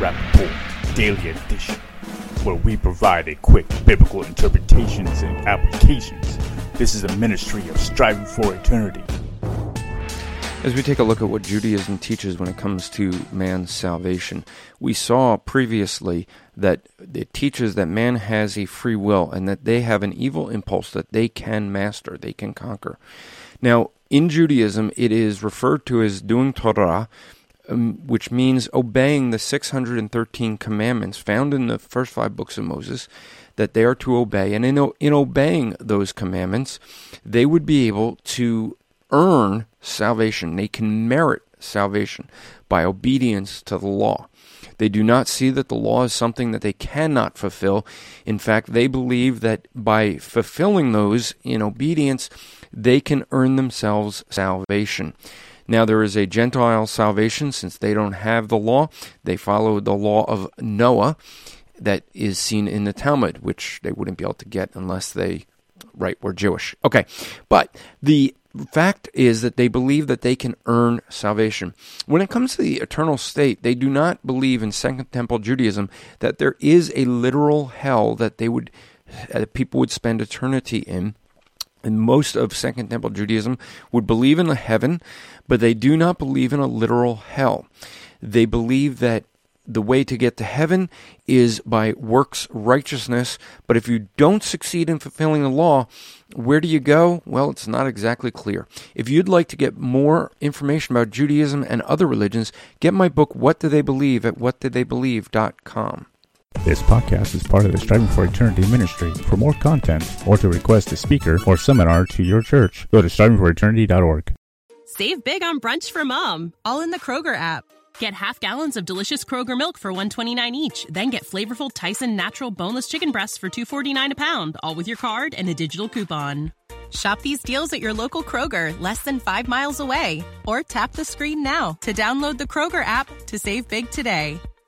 Welcome to the Rapp Report Daily Edition, where we provide a quick biblical interpretations and applications. This is a ministry of striving for eternity. As we take a look at what Judaism teaches when it comes to man's salvation, we saw previously that it teaches that man has a free will and that they have an evil impulse that they can master, they can conquer. Now, in Judaism, it is referred to as doing Torah, um, which means obeying the 613 commandments found in the first five books of Moses that they are to obey. And in, in obeying those commandments, they would be able to earn salvation. They can merit salvation by obedience to the law. They do not see that the law is something that they cannot fulfill. In fact, they believe that by fulfilling those in obedience, they can earn themselves salvation. Now, there is a Gentile salvation since they don't have the law. They follow the law of Noah that is seen in the Talmud, which they wouldn't be able to get unless they, right, were Jewish. Okay, but the fact is that they believe that they can earn salvation. When it comes to the eternal state, they do not believe in Second Temple Judaism that there is a literal hell that they would, uh, people would spend eternity in and most of Second Temple Judaism would believe in a heaven, but they do not believe in a literal hell. They believe that the way to get to heaven is by works righteousness, but if you don't succeed in fulfilling the law, where do you go? Well, it's not exactly clear. If you'd like to get more information about Judaism and other religions, get my book, What Do They Believe, at whatdotheybelieve.com. This podcast is part of the Striving for Eternity ministry. For more content or to request a speaker or seminar to your church, go to strivingforeternity.org. Save big on brunch for mom, all in the Kroger app. Get half gallons of delicious Kroger milk for 129 each, then get flavorful Tyson natural boneless chicken breasts for 249 a pound, all with your card and a digital coupon. Shop these deals at your local Kroger, less than 5 miles away, or tap the screen now to download the Kroger app to save big today.